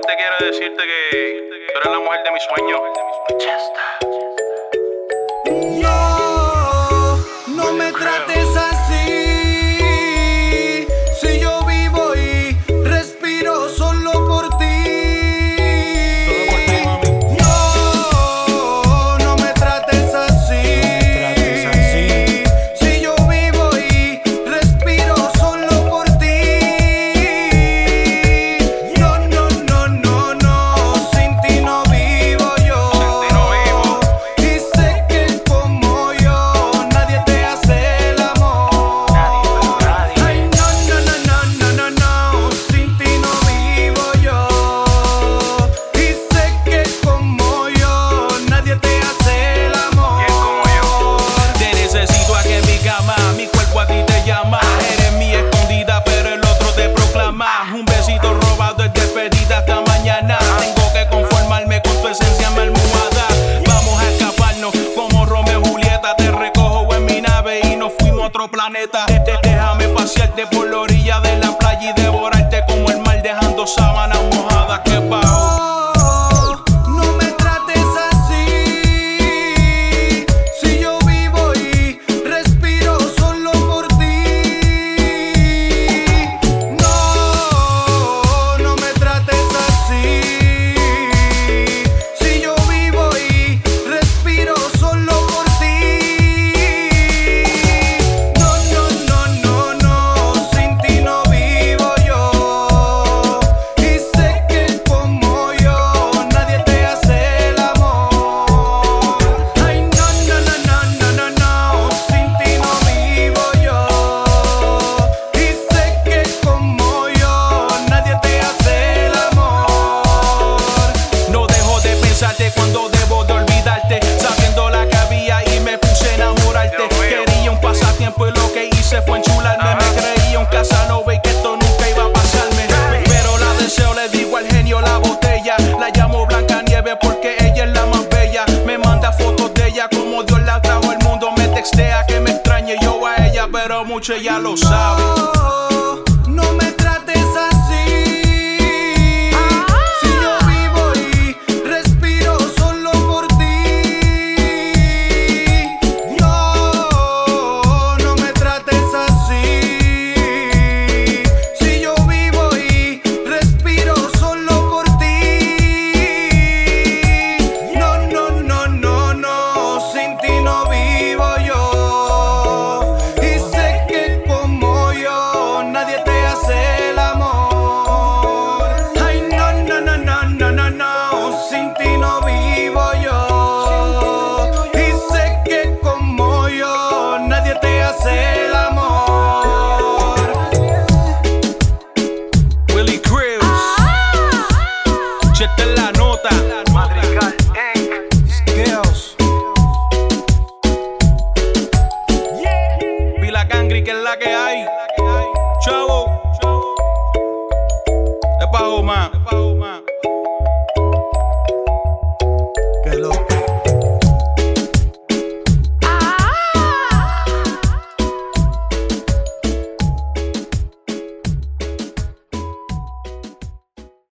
este quiere decirte que tú eres la mujer de mi sueño. Ya está. planeta. Déjame pasearte por la orilla de la playa y devorarte como el mar dejando sábanas ella lo sabe. la nota. Madrigal, hey. Girls. Pila Cangri, que es la que hay. Chavo. Es bajo más.